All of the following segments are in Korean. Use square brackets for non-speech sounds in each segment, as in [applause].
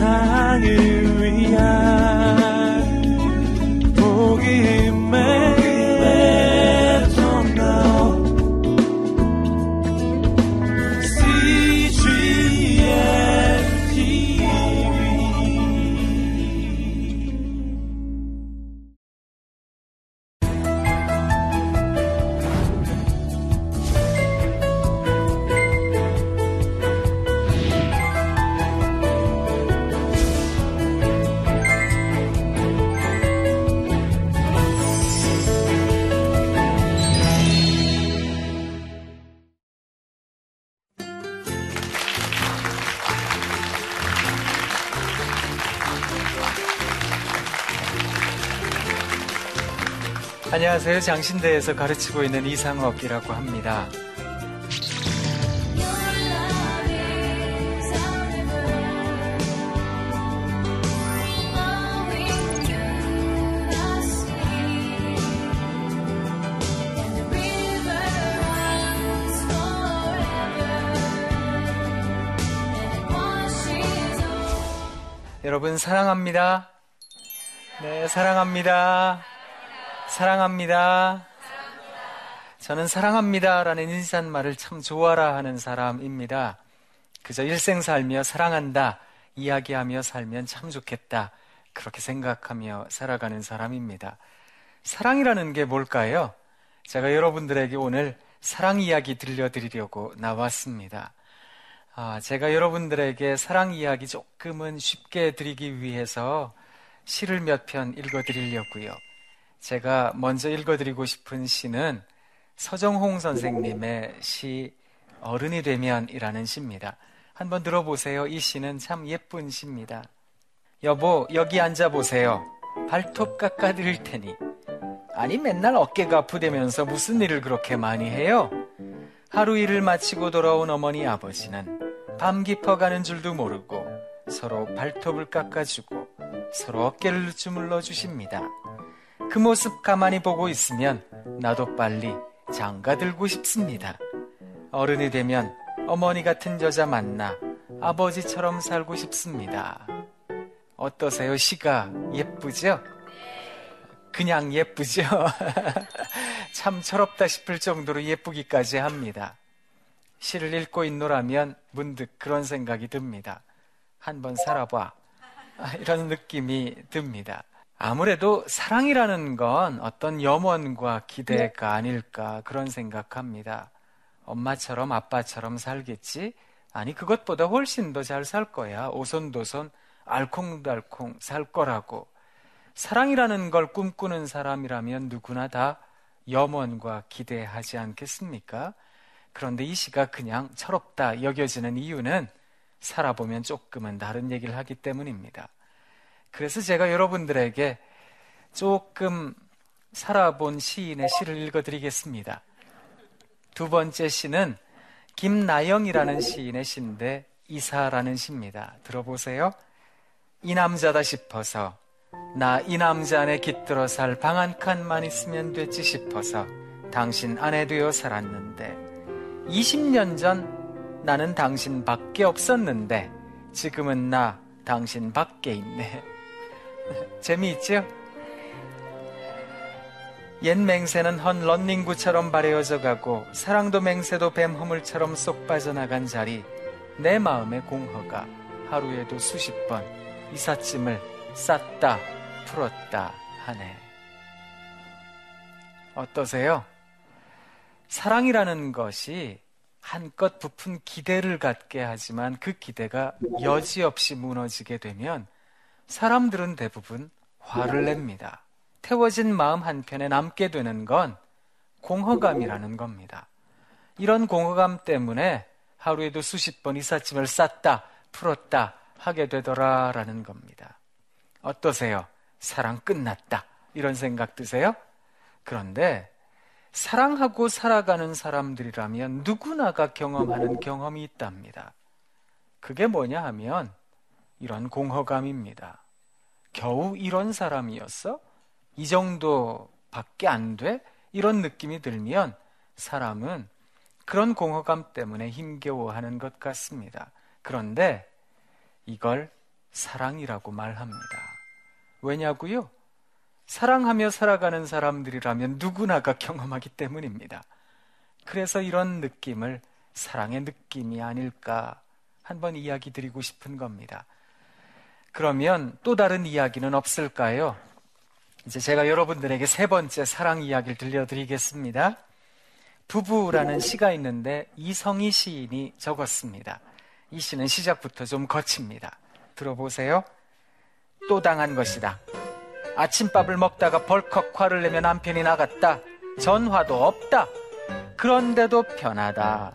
세상을 안녕하세요. 장신대에서 가르치고 있는 이상업이라고 합니다. 여러분 사랑합니다. 네, 사랑합니다. 사랑합니다. 저는 사랑합니다라는 인사말을 참 좋아라 하는 사람입니다. 그저 일생 살며 사랑한다 이야기하며 살면 참 좋겠다 그렇게 생각하며 살아가는 사람입니다. 사랑이라는 게 뭘까요? 제가 여러분들에게 오늘 사랑 이야기 들려드리려고 나왔습니다. 아, 제가 여러분들에게 사랑 이야기 조금은 쉽게 드리기 위해서 시를 몇 편 읽어드리려고요. 제가 먼저 읽어드리고 싶은 시는 서정홍 선생님의 시 어른이 되면이라는 시입니다. 한번 들어보세요. 이 시는 참 예쁜 시입니다. 여보, 여기 앉아보세요. 발톱 깎아드릴 테니. 아니, 맨날 어깨가 아프대면서 무슨 일을 그렇게 많이 해요? 하루 일을 마치고 돌아온 어머니 아버지는 밤 깊어가는 줄도 모르고 서로 발톱을 깎아주고 서로 어깨를 주물러 주십니다. 그 모습 가만히 보고 있으면 나도 빨리 장가 들고 싶습니다. 어른이 되면 어머니 같은 여자 만나 아버지처럼 살고 싶습니다. 어떠세요? 시가 예쁘죠? 그냥 예쁘죠? [laughs] 참 철없다 싶을 정도로 예쁘기까지 합니다. 시를 읽고 있노라면 문득 그런 생각이 듭니다. 한번 살아봐. [laughs] 이런 느낌이 듭니다. 아무래도 사랑이라는 건 어떤 염원과 기대가 네. 아닐까 그런 생각합니다. 엄마처럼 아빠처럼 살겠지? 아니, 그것보다 훨씬 더 잘 살 거야. 오손도손 알콩달콩 살 거라고. 사랑이라는 걸 꿈꾸는 사람이라면 누구나 다 염원과 기대하지 않겠습니까? 그런데 이 시가 그냥 철없다 여겨지는 이유는 살아보면 조금은 다른 얘기를 하기 때문입니다. 그래서 제가 여러분들에게 조금 살아본 시인의 시를 읽어드리겠습니다. 두 번째 시는 김나영이라는 시인의 시인데 이사라는 시입니다. 들어보세요. 이 남자다 싶어서 나 이 남자 안에 깃들어 살 방 한 칸만 있으면 됐지 싶어서 당신 아내 되어 살았는데 20년 전 나는 당신 밖에 없었는데 지금은 나 당신 밖에 있네. 재미있죠? 옛 맹세는 헌 런닝구처럼 바래어져 가고 사랑도 맹세도 뱀 허물처럼 쏙 빠져나간 자리 내 마음의 공허가 하루에도 수십 번 이삿짐을 쌌다 풀었다 하네. 어떠세요? 사랑이라는 것이 한껏 부푼 기대를 갖게 하지만 그 기대가 여지없이 무너지게 되면 사람들은 대부분 화를 냅니다. 태워진 마음 한편에 남게 되는 건 공허감이라는 겁니다. 이런 공허감 때문에 하루에도 수십 번 이삿짐을 쌌다, 풀었다 하게 되더라라는 겁니다. 어떠세요? 사랑 끝났다. 이런 생각 드세요? 그런데 사랑하고 살아가는 사람들이라면 누구나가 경험하는 경험이 있답니다. 그게 뭐냐 하면 이런 공허감입니다. 겨우 이런 사람이었어? 이 정도밖에 안 돼? 이런 느낌이 들면 사람은 그런 공허감 때문에 힘겨워하는 것 같습니다. 그런데 이걸 사랑이라고 말합니다. 왜냐고요? 사랑하며 살아가는 사람들이라면 누구나가 경험하기 때문입니다. 그래서 이런 느낌을 사랑의 느낌이 아닐까 한번 이야기 드리고 싶은 겁니다. 그러면 또 다른 이야기는 없을까요? 이제 제가 여러분들에게 세 번째 사랑 이야기를 들려드리겠습니다. 부부라는 시가 있는데 이성희 시인이 적었습니다. 이 시는 시작부터 좀 거칩니다. 들어보세요. 또 당한 것이다. 아침밥을 먹다가 벌컥 화를 내며 남편이 나갔다. 전화도 없다. 그런데도 편하다.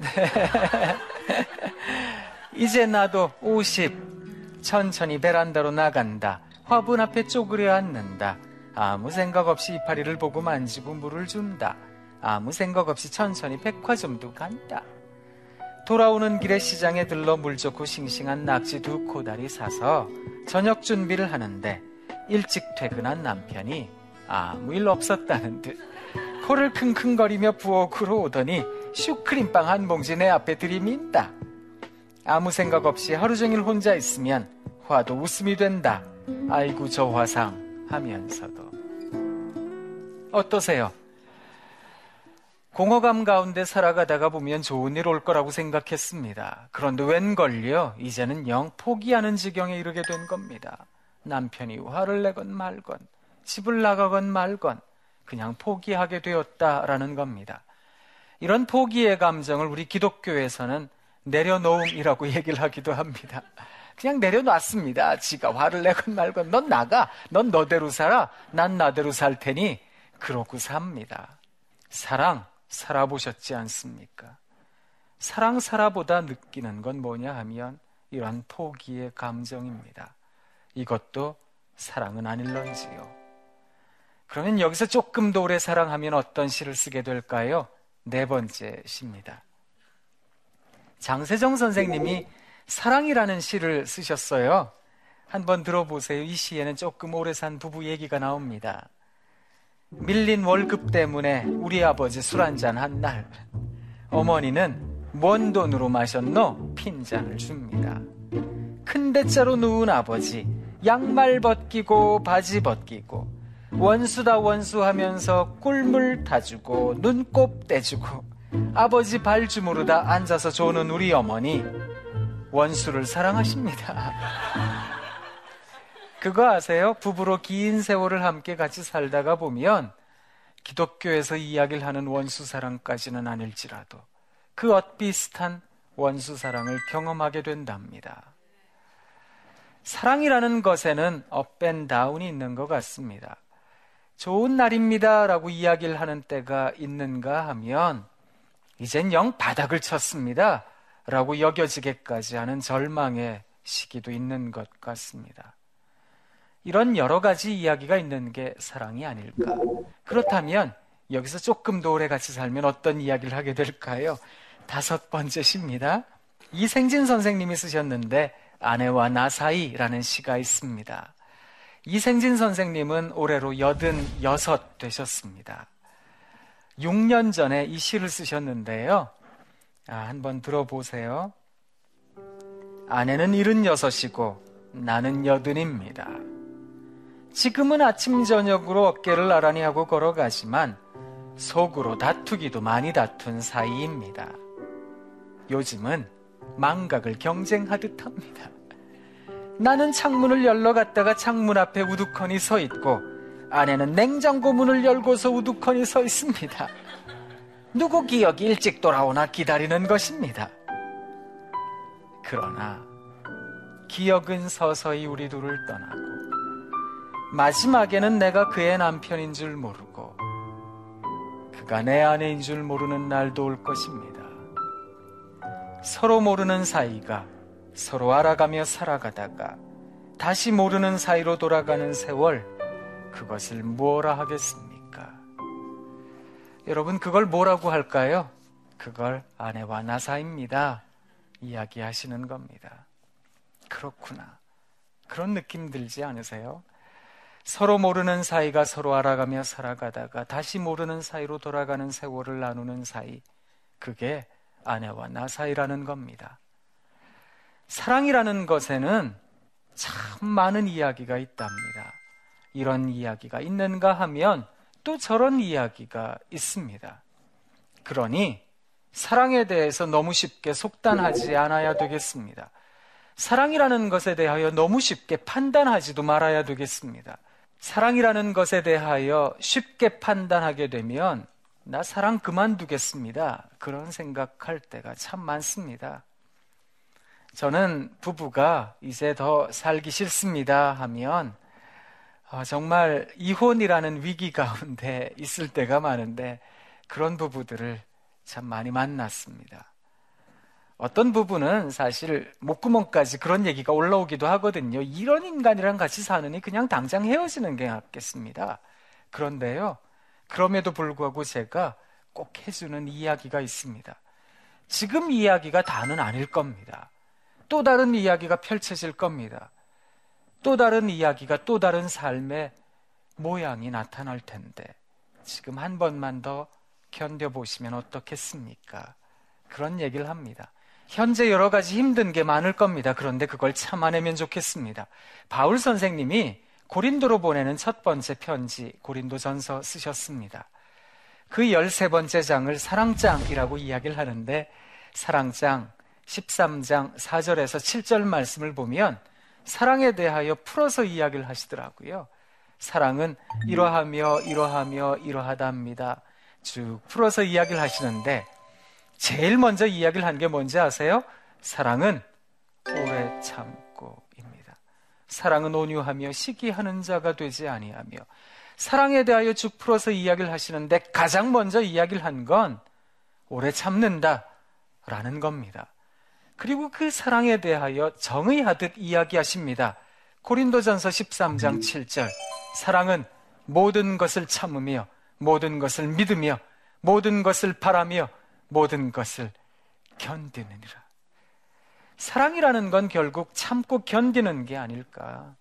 [laughs] [laughs] 이제 나도 50. 천천히 베란다로 나간다. 화분 앞에 쪼그려 앉는다. 아무 생각 없이 이파리를 보고 만지고 물을 준다. 아무 생각 없이 천천히 백화점도 간다. 돌아오는 길에 시장에 들러 물 좋고 싱싱한 낙지 두 코다리 사서 저녁 준비를 하는데 일찍 퇴근한 남편이 아무 일 없었다는 듯 코를 킁킁거리며 부엌으로 오더니 슈크림빵 한 봉지 내 앞에 들이민다. 아무 생각 없이 하루 종일 혼자 있으면 화도 웃음이 된다. 아이고 저 화상 하면서도 어떠세요? 공허감 가운데 살아가다가 보면 좋은 일 올 거라고 생각했습니다. 그런데 웬걸요? 이제는 영 포기하는 지경에 이르게 된 겁니다. 남편이 화를 내건 말건, 집을 나가건 말건, 그냥 포기하게 되었다라는 겁니다. 이런 포기의 감정을 우리 기독교에서는 내려놓음이라고 [laughs] 얘기를 하기도 합니다. 그냥 내려놨습니다. 지가 화를 내건 말건 넌 나가. 넌 너대로 살아. 난 나대로 살 테니 그러고 삽니다. 사랑 살아보셨지 않습니까? 사랑 살아보다 느끼는 건 뭐냐 하면 이런 포기의 감정입니다. 이것도 사랑은 아닐런지요. 그러면 여기서 조금 더 오래 사랑하면 어떤 시를 쓰게 될까요? 네 번째 시입니다. 장세정 선생님이 사랑이라는 시를 쓰셨어요. 한번 들어보세요. 이 시에는 조금 오래 산 부부 얘기가 나옵니다. 밀린 월급 때문에 우리 아버지 술 한잔 한 날, 어머니는 뭔 돈으로 마셨노? 핀잔을 줍니다. 큰 대자로 누운 아버지, 양말 벗기고 바지 벗기고, 원수다 원수 하면서 꿀물 타주고, 눈곱 떼주고, 아버지 발 주무르다 앉아서 조는 우리 어머니, 원수를 사랑하십니다. 그거 아세요? 부부로 긴 세월을 함께 같이 살다가 보면 기독교에서 이야기를 하는 원수 사랑까지는 아닐지라도 그 엇비슷한 원수 사랑을 경험하게 된답니다. 사랑이라는 것에는 업앤 다운이 있는 것 같습니다. 좋은 날입니다. 라고 이야기를 하는 때가 있는가 하면 이젠 영 바닥을 쳤습니다. 라고 여겨지게까지 하는 절망의 시기도 있는 것 같습니다. 이런 여러 가지 이야기가 있는 게 사랑이 아닐까. 그렇다면 여기서 조금 더 오래 같이 살면 어떤 이야기를 하게 될까요? 다섯 번째 시입니다. 이생진 선생님이 쓰셨는데 아내와 나 사이라는 시가 있습니다. 이생진 선생님은 올해로 여든 여섯 되셨습니다. 6년 전에 이 시를 쓰셨는데요. 아, 한번 들어보세요. 아내는 일흔 여섯이고 나는 여든입니다. 지금은 아침 저녁으로 어깨를 나란히 하고 걸어가지만 속으로 다투기도 많이 다툰 사이입니다. 요즘은 망각을 경쟁하듯 합니다. 나는 창문을 열러 갔다가 창문 앞에 우두커니 서 있고 아내는 냉장고 문을 열고서 우두커니 서 있습니다. 누구 기억이 일찍 돌아오나 기다리는 것입니다. 그러나 기억은 서서히 우리 둘을 떠나고 마지막에는 내가 그의 남편인 줄 모르고 그가 내 아내인 줄 모르는 날도 올 것입니다. 서로 모르는 사이가 서로 알아가며 살아가다가 다시 모르는 사이로 돌아가는 세월 그것을 뭐라 하겠습니까? 여러분 그걸 뭐라고 할까요? 그걸 아내와 나 사입니다. 이야기하시는 겁니다. 그렇구나. 그런 느낌 들지 않으세요? 서로 모르는 사이가 서로 알아가며 살아가다가 다시 모르는 사이로 돌아가는 세월을 나누는 사이. 그게 아내와 나 사이라는 겁니다. 사랑이라는 것에는 참 많은 이야기가 있답니다. 이런 이야기가 있는가 하면 또 저런 이야기가 있습니다. 그러니 사랑에 대해서 너무 쉽게 속단하지 않아야 되겠습니다. 사랑이라는 것에 대하여 너무 쉽게 판단하지도 말아야 되겠습니다. 사랑이라는 것에 대하여 쉽게 판단하게 되면 나 사랑 그만두겠습니다. 그런 생각할 때가 참 많습니다. 저는 부부가 이제 더 살기 싫습니다 하면 어, 정말 이혼이라는 위기 가운데 [laughs] 있을 때가 많은데 그런 부부들을 참 많이 만났습니다. 어떤 부분은 사실 목구멍까지 그런 얘기가 올라오기도 하거든요. 이런 인간이랑 같이 사느니 그냥 당장 헤어지는 게 낫겠습니다. 그런데요, 그럼에도 불구하고 제가 꼭 해주는 이야기가 있습니다. 지금 이야기가 다는 아닐 겁니다. 또 다른 이야기가 펼쳐질 겁니다. 또 다른 이야기가 또 다른 삶의 모양이 나타날 텐데 지금 한 번만 더 견뎌보시면 어떻겠습니까? 그런 얘기를 합니다. 현재 여러 가지 힘든 게 많을 겁니다. 그런데 그걸 참아내면 좋겠습니다. 바울 선생님이 고린도로 보내는 첫 번째 편지 고린도 전서 쓰셨습니다. 그 13번째 장을 사랑장이라고 이야기를 하는데 사랑장 13장 4절에서 7절 말씀을 보면 사랑에 대하여 풀어서 이야기를 하시더라고요. 사랑은 이러하며 이러하며 이러하답니다. 쭉 풀어서 이야기를 하시는데 제일 먼저 이야기를 한 게 뭔지 아세요? 사랑은 오래 참고입니다. 사랑은 온유하며 시기하는 자가 되지 아니하며 사랑에 대하여 쭉 풀어서 이야기를 하시는데 가장 먼저 이야기를 한 건 오래 참는다 라는 겁니다. 그리고 그 사랑에 대하여 정의하듯 이야기하십니다. 고린도전서 13장 7절. 사랑은 모든 것을 참으며 모든 것을 믿으며 모든 것을 바라며 모든 것을 견디느니라. 사랑이라는 건 결국 참고 견디는 게 아닐까.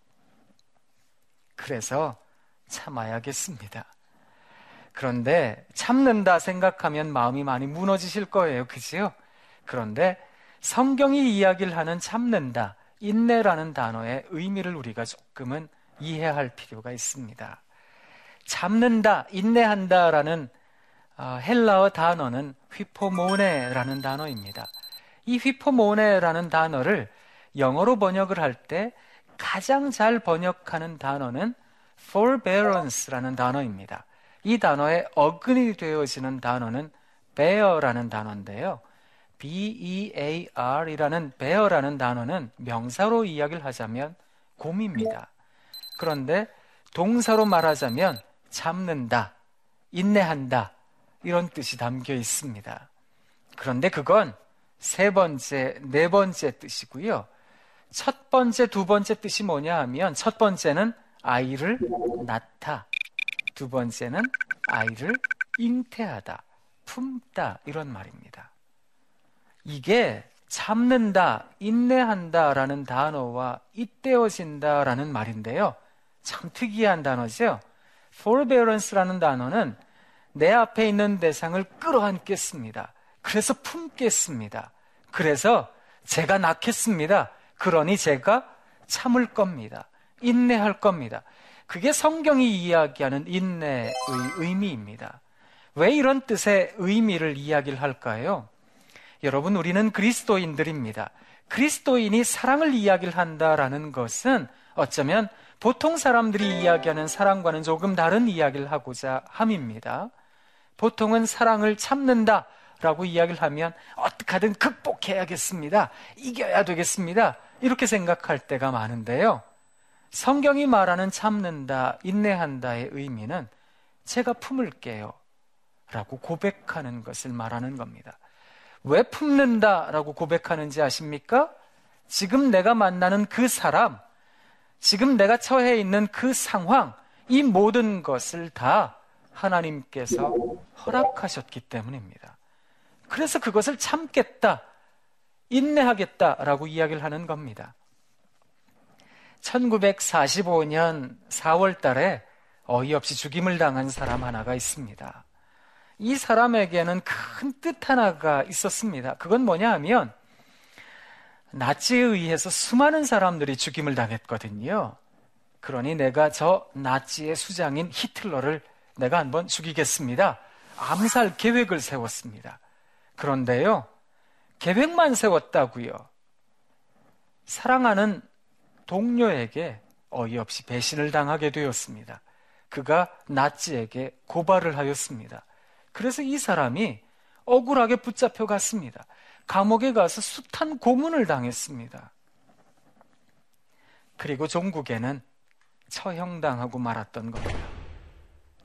그래서 참아야겠습니다. 그런데 참는다 생각하면 마음이 많이 무너지실 거예요. 그지요? 그런데 성경이 이야기를 하는 참는다, 인내라는 단어의 의미를 우리가 조금은 이해할 필요가 있습니다. 참는다, 인내한다라는 어, 헬라어 단어는 휘포모네라는 단어입니다. 이 휘포모네라는 단어를 영어로 번역을 할 때 가장 잘 번역하는 단어는 forbearance라는 단어입니다. 이 단어의 어근이 되어지는 단어는 bear라는 단어인데요. B-E-A-R이라는 bear라는 단어는 명사로 이야기를 하자면 곰입니다. 그런데 동사로 말하자면 참는다, 인내한다, 이런 뜻이 담겨 있습니다. 그런데 그건 세 번째, 네 번째 뜻이고요. 첫 번째, 두 번째 뜻이 뭐냐 하면 첫 번째는 아이를 낳다. 두 번째는 아이를 잉태하다, 품다 이런 말입니다. 이게 참는다, 인내한다라는 단어와 잇대어진다라는 말인데요. 참 특이한 단어죠. forbearance라는 단어는 내 앞에 있는 대상을 끌어안겠습니다. 그래서 품겠습니다. 그래서 제가 낳겠습니다. 그러니 제가 참을 겁니다. 인내할 겁니다. 그게 성경이 이야기하는 인내의 의미입니다. 왜 이런 뜻의 의미를 이야기를 할까요? 여러분, 우리는 그리스도인들입니다. 그리스도인이 사랑을 이야기를 한다라는 것은 어쩌면 보통 사람들이 이야기하는 사랑과는 조금 다른 이야기를 하고자 함입니다. 보통은 사랑을 참는다 라고 이야기를 하면 어떻게든 극복해야겠습니다. 이겨야 되겠습니다. 이렇게 생각할 때가 많은데요. 성경이 말하는 참는다, 인내한다의 의미는 제가 품을게요. 라고 고백하는 것을 말하는 겁니다. 왜 품는다 라고 고백하는지 아십니까? 지금 내가 만나는 그 사람, 지금 내가 처해 있는 그 상황, 이 모든 것을 다 하나님께서 허락하셨기 때문입니다. 그래서 그것을 참겠다, 인내하겠다라고 이야기를 하는 겁니다. 1945년 4월 달에 어이없이 죽임을 당한 사람 하나가 있습니다. 이 사람에게는 큰 뜻 하나가 있었습니다. 그건 뭐냐 하면 나치에 의해서 수많은 사람들이 죽임을 당했거든요. 그러니 내가 저 나치의 수장인 히틀러를 내가 한번 죽이겠습니다. 암살 계획을 세웠습니다. 그런데요, 계획만 세웠다고요. 사랑하는 동료에게 어이없이 배신을 당하게 되었습니다. 그가 나치에게 고발을 하였습니다. 그래서 이 사람이 억울하게 붙잡혀 갔습니다. 감옥에 가서 숱한 고문을 당했습니다. 그리고 종국에는 처형당하고 말았던 겁니다.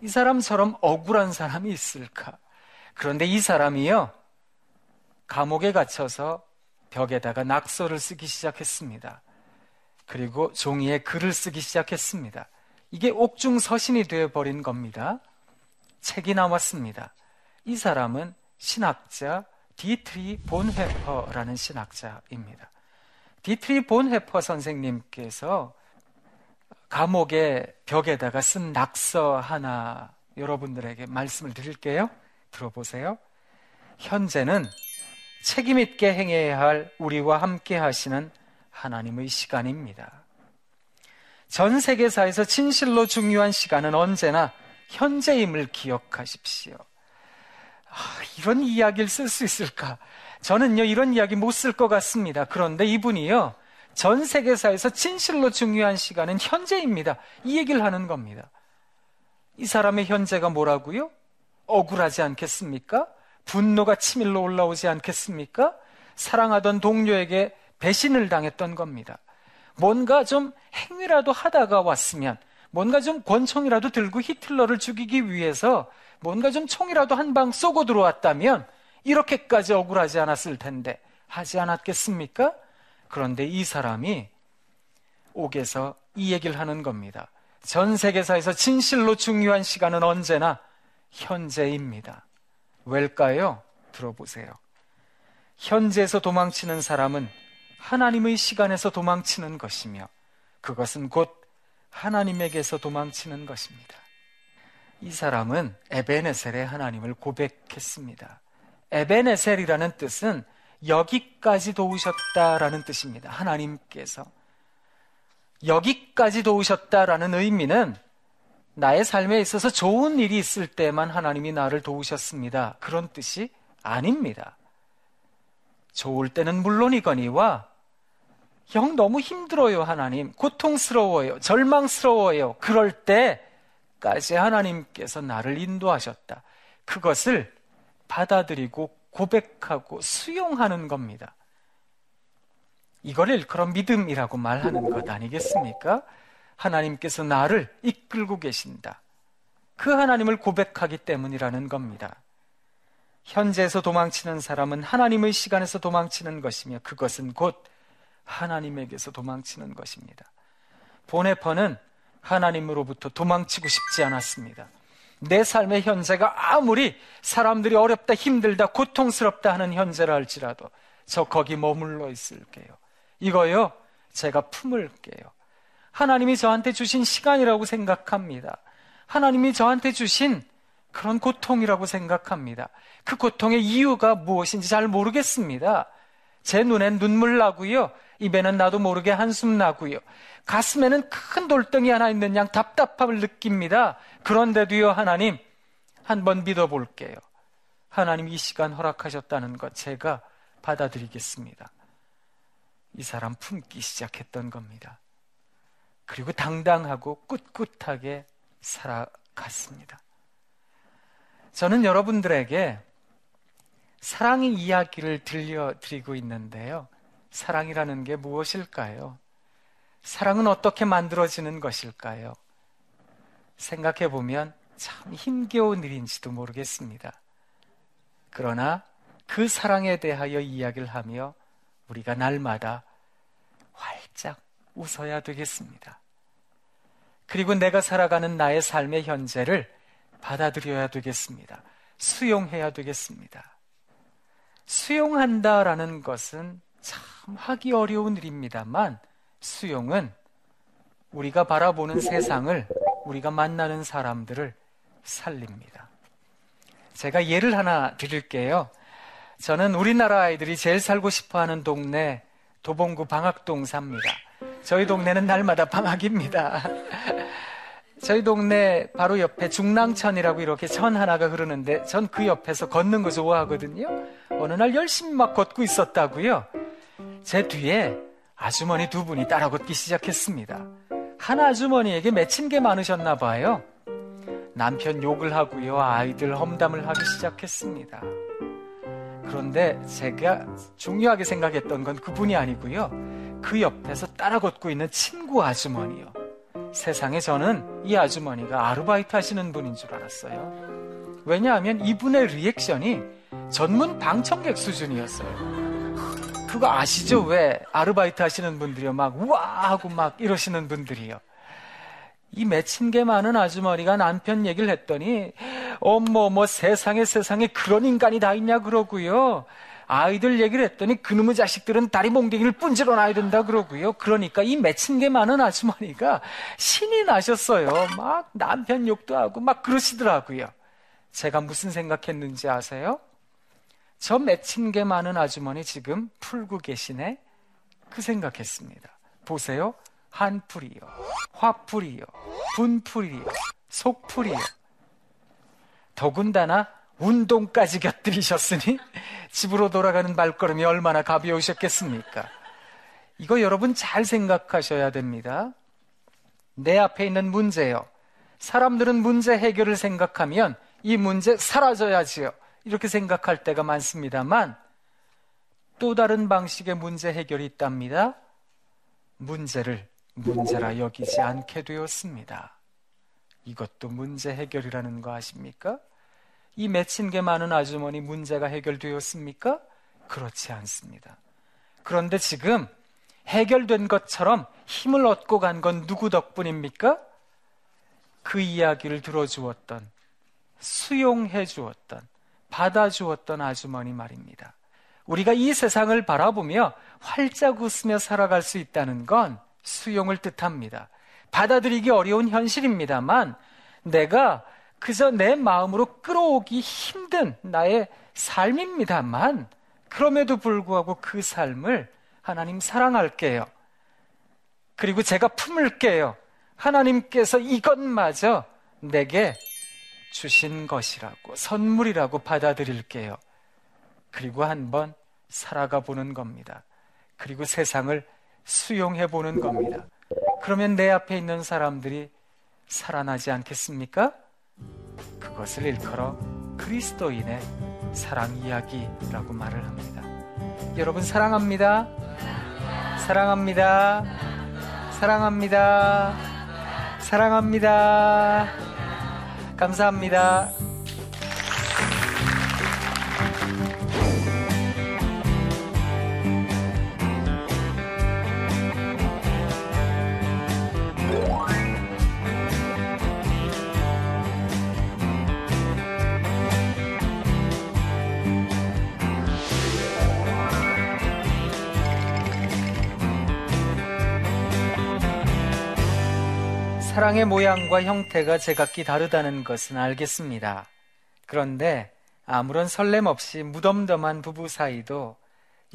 이 사람처럼 억울한 사람이 있을까? 그런데 이 사람이요, 감옥에 갇혀서 벽에다가 낙서를 쓰기 시작했습니다. 그리고 종이에 글을 쓰기 시작했습니다. 이게 옥중 서신이 되어버린 겁니다. 책이 나왔습니다. 이 사람은 신학자 디트리히 본회퍼라는 신학자입니다. 디트리히 본회퍼 선생님께서 감옥의 벽에다가 쓴 낙서 하나 여러분들에게 말씀을 드릴게요. 들어보세요. 현재는 책임있게 행해야 할 우리와 함께 하시는 하나님의 시간입니다. 전 세계사에서 진실로 중요한 시간은 언제나 현재임을 기억하십시오. 아, 이런 이야기를 쓸 수 있을까? 저는요, 이런 이야기 못 쓸 것 같습니다. 그런데 이분이요, 전 세계사에서 진실로 중요한 시간은 현재입니다. 이 얘기를 하는 겁니다. 이 사람의 현재가 뭐라고요? 억울하지 않겠습니까? 분노가 치밀러 올라오지 않겠습니까? 사랑하던 동료에게 배신을 당했던 겁니다. 뭔가 좀 행위라도 하다가 왔으면, 뭔가 좀 권총이라도 들고 히틀러를 죽이기 위해서 뭔가 좀 총이라도 한 방 쏘고 들어왔다면 이렇게까지 억울하지 않았을 텐데 하지 않았겠습니까? 그런데 이 사람이 옥에서 이 얘기를 하는 겁니다. 전 세계사에서 진실로 중요한 시간은 언제나 현재입니다. 왜일까요? 들어보세요. 현재에서 도망치는 사람은 하나님의 시간에서 도망치는 것이며 그것은 곧 하나님에게서 도망치는 것입니다. 이 사람은 에베네셀의 하나님을 고백했습니다. 에베네셀이라는 뜻은 여기까지 도우셨다라는 뜻입니다. 하나님께서. 여기까지 도우셨다라는 의미는 나의 삶에 있어서 좋은 일이 있을 때만 하나님이 나를 도우셨습니다. 그런 뜻이 아닙니다. 좋을 때는 물론이거니와 형 너무 힘들어요, 하나님. 고통스러워요. 절망스러워요. 그럴 때 까지 하나님께서 나를 인도하셨다. 그것을 받아들이고 고백하고 수용하는 겁니다. 이걸 일컬어 믿음이라고 말하는 것 아니겠습니까? 하나님께서 나를 이끌고 계신다. 그 하나님을 고백하기 때문이라는 겁니다. 현재에서 도망치는 사람은 하나님의 시간에서 도망치는 것이며 그것은 곧 하나님에게서 도망치는 것입니다. 보네퍼는 하나님으로부터 도망치고 싶지 않았습니다. 내 삶의 현재가 아무리 사람들이 어렵다, 힘들다, 고통스럽다 하는 현재라 할지라도 저 거기 머물러 있을게요. 이거요, 제가 품을게요. 하나님이 저한테 주신 시간이라고 생각합니다. 하나님이 저한테 주신 그런 고통이라고 생각합니다. 그 고통의 이유가 무엇인지 잘 모르겠습니다. 제 눈엔 눈물 나고요. 입에는 나도 모르게 한숨 나고요. 가슴에는 큰 돌덩이 하나 있는 양 답답함을 느낍니다. 그런데도요, 하나님, 한번 믿어볼게요. 하나님 이 시간 허락하셨다는 것 제가 받아들이겠습니다. 이 사람 품기 시작했던 겁니다. 그리고 당당하고 꿋꿋하게 살아갔습니다. 저는 여러분들에게 사랑의 이야기를 들려드리고 있는데요. 사랑이라는 게 무엇일까요? 사랑은 어떻게 만들어지는 것일까요? 생각해 보면 참 힘겨운 일인지도 모르겠습니다. 그러나 그 사랑에 대하여 이야기를 하며 우리가 날마다 활짝 웃어야 되겠습니다. 그리고 내가 살아가는 나의 삶의 현재를 받아들여야 되겠습니다. 수용해야 되겠습니다. 수용한다라는 것은 참 하기 어려운 일입니다만 수용은 우리가 바라보는 세상을 우리가 만나는 사람들을 살립니다. 제가 예를 하나 드릴게요. 저는 우리나라 아이들이 제일 살고 싶어 하는 동네 도봉구 방학동 삽니다. 저희 동네는 날마다 방학입니다. [laughs] 저희 동네 바로 옆에 중랑천이라고 이렇게 천 하나가 흐르는데 전 그 옆에서 걷는 거 좋아하거든요. 어느 날 열심히 막 걷고 있었다고요. 제 뒤에 아주머니 두 분이 따라 걷기 시작했습니다. 한 아주머니에게 맺힌 게 많으셨나 봐요. 남편 욕을 하고요. 아이들 험담을 하기 시작했습니다. 그런데 제가 중요하게 생각했던 건 그분이 아니고요. 그 옆에서 따라 걷고 있는 친구 아주머니요. 세상에 저는 이 아주머니가 아르바이트 하시는 분인 줄 알았어요. 왜냐하면 이분의 리액션이 전문 방청객 수준이었어요. 그거 아시죠? 왜 아르바이트 하시는 분들이요. 막 우와 하고 막 이러시는 분들이요. 이 맺힌 게 많은 아주머니가 남편 얘기를 했더니 어머 뭐 세상에 세상에 그런 인간이 다 있냐 그러고요. 아이들 얘기를 했더니 그놈의 자식들은 다리 몽둥이를 뿜질러 놔야 된다 그러고요. 그러니까 이 맺힌 게 많은 아주머니가 신이 나셨어요. 막 남편 욕도 하고 막 그러시더라고요. 제가 무슨 생각했는지 아세요? 저 맺힌 게 많은 아주머니 지금 풀고 계시네? 그 생각했습니다. 보세요. 한풀이요, 화풀이요, 분풀이요, 속풀이요. 더군다나 운동까지 곁들이셨으니 집으로 돌아가는 발걸음이 얼마나 가벼우셨겠습니까? 이거 여러분 잘 생각하셔야 됩니다. 내 앞에 있는 문제요. 사람들은 문제 해결을 생각하면 이 문제 사라져야지요. 이렇게 생각할 때가 많습니다만 또 다른 방식의 문제 해결이 있답니다. 문제를 문제라 여기지 않게 되었습니다. 이것도 문제 해결이라는 거 아십니까? 이 맺힌 게 많은 아주머니 문제가 해결되었습니까? 그렇지 않습니다. 그런데 지금 해결된 것처럼 힘을 얻고 간 건 누구 덕분입니까? 그 이야기를 들어주었던, 수용해 주었던, 받아주었던 아주머니 말입니다. 우리가 이 세상을 바라보며 활짝 웃으며 살아갈 수 있다는 건 수용을 뜻합니다. 받아들이기 어려운 현실입니다만 내가 그저 내 마음으로 끌어오기 힘든 나의 삶입니다만 그럼에도 불구하고 그 삶을 하나님 사랑할게요. 그리고 제가 품을게요. 하나님께서 이것마저 내게 주신 것이라고 선물이라고 받아들일게요. 그리고 한번 살아가 보는 겁니다. 그리고 세상을 수용해 보는 겁니다. 그러면 내 앞에 있는 사람들이 살아나지 않겠습니까? 그것을 일컬어 그리스도인의 사랑 이야기라고 말을 합니다. 여러분 사랑합니다. 사랑합니다. 사랑합니다. 사랑합니다. 감사합니다. 사랑의 모양과 형태가 제각기 다르다는 것은 알겠습니다. 그런데 아무런 설렘 없이 무덤덤한 부부 사이도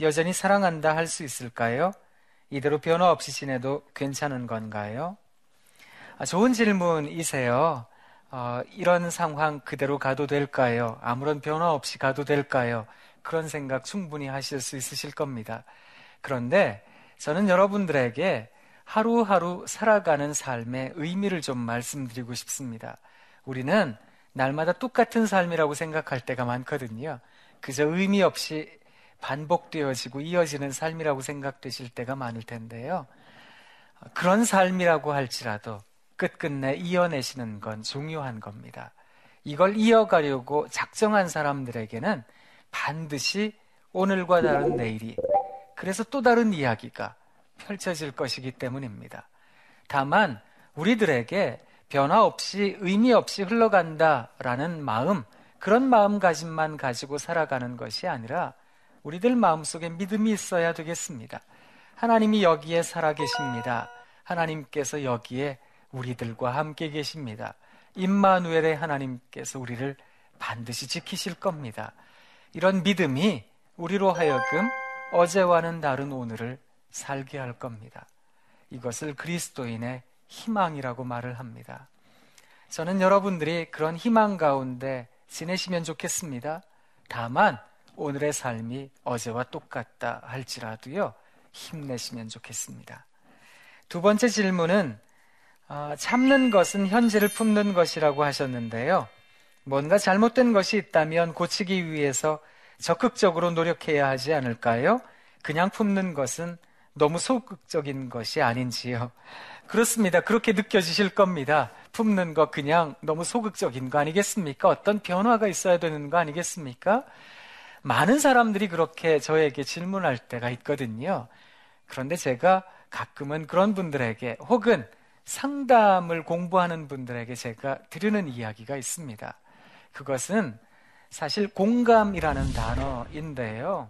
여전히 사랑한다 할 수 있을까요? 이대로 변화 없이 지내도 괜찮은 건가요? 아, 좋은 질문이세요. 어, 이런 상황 그대로 가도 될까요? 아무런 변화 없이 가도 될까요? 그런 생각 충분히 하실 수 있으실 겁니다. 그런데 저는 여러분들에게 하루하루 살아가는 삶의 의미를 좀 말씀드리고 싶습니다. 우리는 날마다 똑같은 삶이라고 생각할 때가 많거든요. 그저 의미 없이 반복되어지고 이어지는 삶이라고 생각되실 때가 많을 텐데요. 그런 삶이라고 할지라도 끝끝내 이어내시는 건 중요한 겁니다. 이걸 이어가려고 작정한 사람들에게는 반드시 오늘과 다른 내일이 그래서 또 다른 이야기가 펼쳐질 것이기 때문입니다. 다만 우리들에게 변화 없이 의미 없이 흘러간다라는 마음, 그런 마음가짐만 가지고 살아가는 것이 아니라 우리들 마음속에 믿음이 있어야 되겠습니다. 하나님이 여기에 살아 계십니다. 하나님께서 여기에 우리들과 함께 계십니다. 임마누엘의 하나님께서 우리를 반드시 지키실 겁니다. 이런 믿음이 우리로 하여금 어제와는 다른 오늘을 살게 할 겁니다. 이것을 그리스도인의 희망이라고 말을 합니다. 저는 여러분들이 그런 희망 가운데 지내시면 좋겠습니다. 다만 오늘의 삶이 어제와 똑같다 할지라도요, 힘내시면 좋겠습니다. 두 번째 질문은 어, 참는 것은 현재를 품는 것이라고 하셨는데요. 뭔가 잘못된 것이 있다면 고치기 위해서 적극적으로 노력해야 하지 않을까요? 그냥 품는 것은 너무 소극적인 것이 아닌지요. 그렇습니다. 그렇게 느껴지실 겁니다. 품는 거 그냥 너무 소극적인 거 아니겠습니까? 어떤 변화가 있어야 되는 거 아니겠습니까? 많은 사람들이 그렇게 저에게 질문할 때가 있거든요. 그런데 제가 가끔은 그런 분들에게 혹은 상담을 공부하는 분들에게 제가 드리는 이야기가 있습니다. 그것은 사실 공감이라는 단어인데요.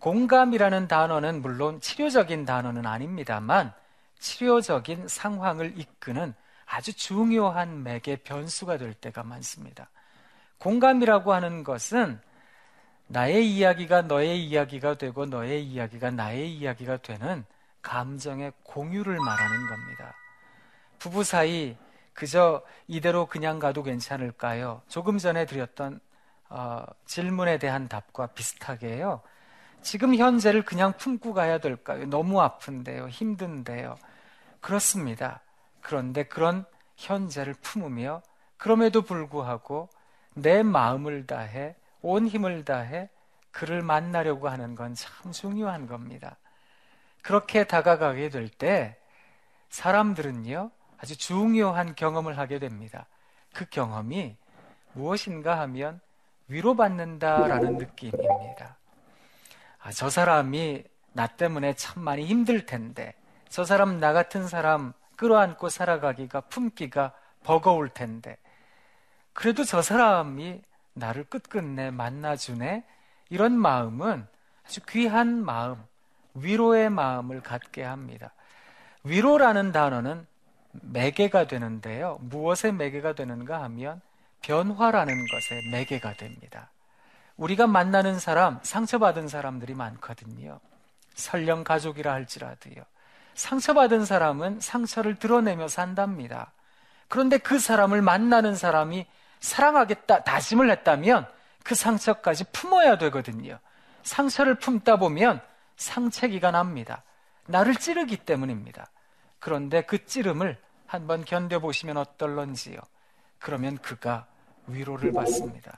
공감이라는 단어는 물론 치료적인 단어는 아닙니다만 치료적인 상황을 이끄는 아주 중요한 맥의 변수가 될 때가 많습니다. 공감이라고 하는 것은 나의 이야기가 너의 이야기가 되고 너의 이야기가 나의 이야기가 되는 감정의 공유를 말하는 겁니다. 부부 사이 그저 이대로 그냥 가도 괜찮을까요? 조금 전에 드렸던 어, 질문에 대한 답과 비슷하게요. 지금 현재를 그냥 품고 가야 될까요? 너무 아픈데요. 힘든데요. 그렇습니다. 그런데 그런 현재를 품으며 그럼에도 불구하고 내 마음을 다해 온 힘을 다해 그를 만나려고 하는 건 참 중요한 겁니다. 그렇게 다가가게 될 때 사람들은요 아주 중요한 경험을 하게 됩니다. 그 경험이 무엇인가 하면 위로받는다라는 느낌입니다. 아, 저 사람이 나 때문에 참 많이 힘들 텐데, 저 사람 나 같은 사람 끌어안고 살아가기가 품기가 버거울 텐데, 그래도 저 사람이 나를 끝끝내 만나주네? 이런 마음은 아주 귀한 마음, 위로의 마음을 갖게 합니다. 위로라는 단어는 매개가 되는데요. 무엇의 매개가 되는가 하면 변화라는 것의 매개가 됩니다. 우리가 만나는 사람, 상처받은 사람들이 많거든요. 설령 가족이라 할지라도요. 상처받은 사람은 상처를 드러내며 산답니다. 그런데 그 사람을 만나는 사람이 사랑하겠다 다짐을 했다면 그 상처까지 품어야 되거든요. 상처를 품다 보면 상체기가 납니다. 나를 찌르기 때문입니다. 그런데 그 찌름을 한번 견뎌보시면 어떨런지요. 그러면 그가 위로를 받습니다.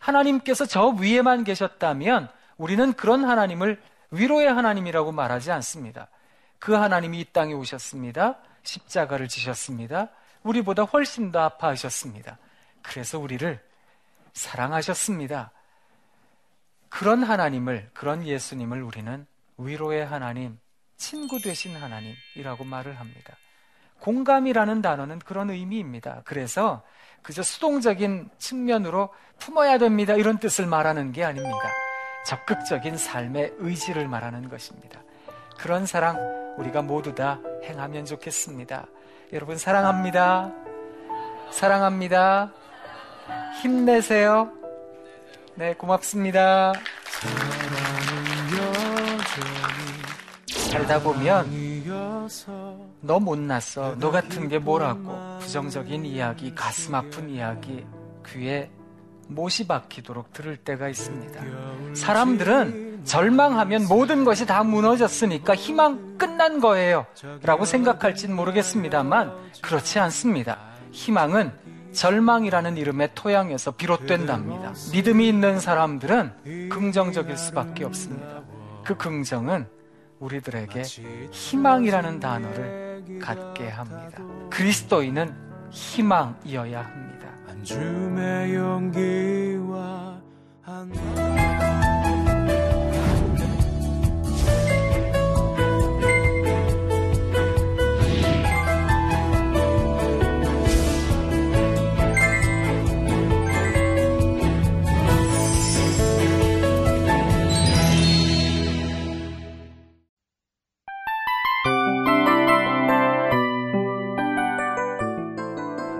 하나님께서 저 위에만 계셨다면 우리는 그런 하나님을 위로의 하나님이라고 말하지 않습니다. 그 하나님이 이 땅에 오셨습니다. 십자가를 지셨습니다. 우리보다 훨씬 더 아파하셨습니다. 그래서 우리를 사랑하셨습니다. 그런 하나님을, 그런 예수님을 우리는 위로의 하나님, 친구 되신 하나님이라고 말을 합니다. 공감이라는 단어는 그런 의미입니다. 그래서 그저 수동적인 측면으로 품어야 됩니다. 이런 뜻을 말하는 게 아닙니다. 적극적인 삶의 의지를 말하는 것입니다. 그런 사랑 우리가 모두 다 행하면 좋겠습니다. 여러분 사랑합니다. 사랑합니다. 힘내세요. 네, 고맙습니다. 살다 보면 너 못났어. 너 같은 게 뭐라고. 부정적인 이야기, 가슴 아픈 이야기, 귀에 못이 박히도록 들을 때가 있습니다. 사람들은 절망하면 모든 것이 다 무너졌으니까 희망 끝난 거예요. 라고 생각할진 모르겠습니다만 그렇지 않습니다. 희망은 절망이라는 이름의 토양에서 비롯된답니다. 믿음이 있는 사람들은 긍정적일 수밖에 없습니다. 그 긍정은 우리들에게 희망이라는 단어를 갖게 합니다. 그리스도인은 희망이어야 합니다.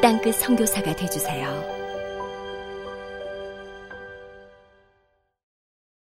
땅끝 성교사가 되주세요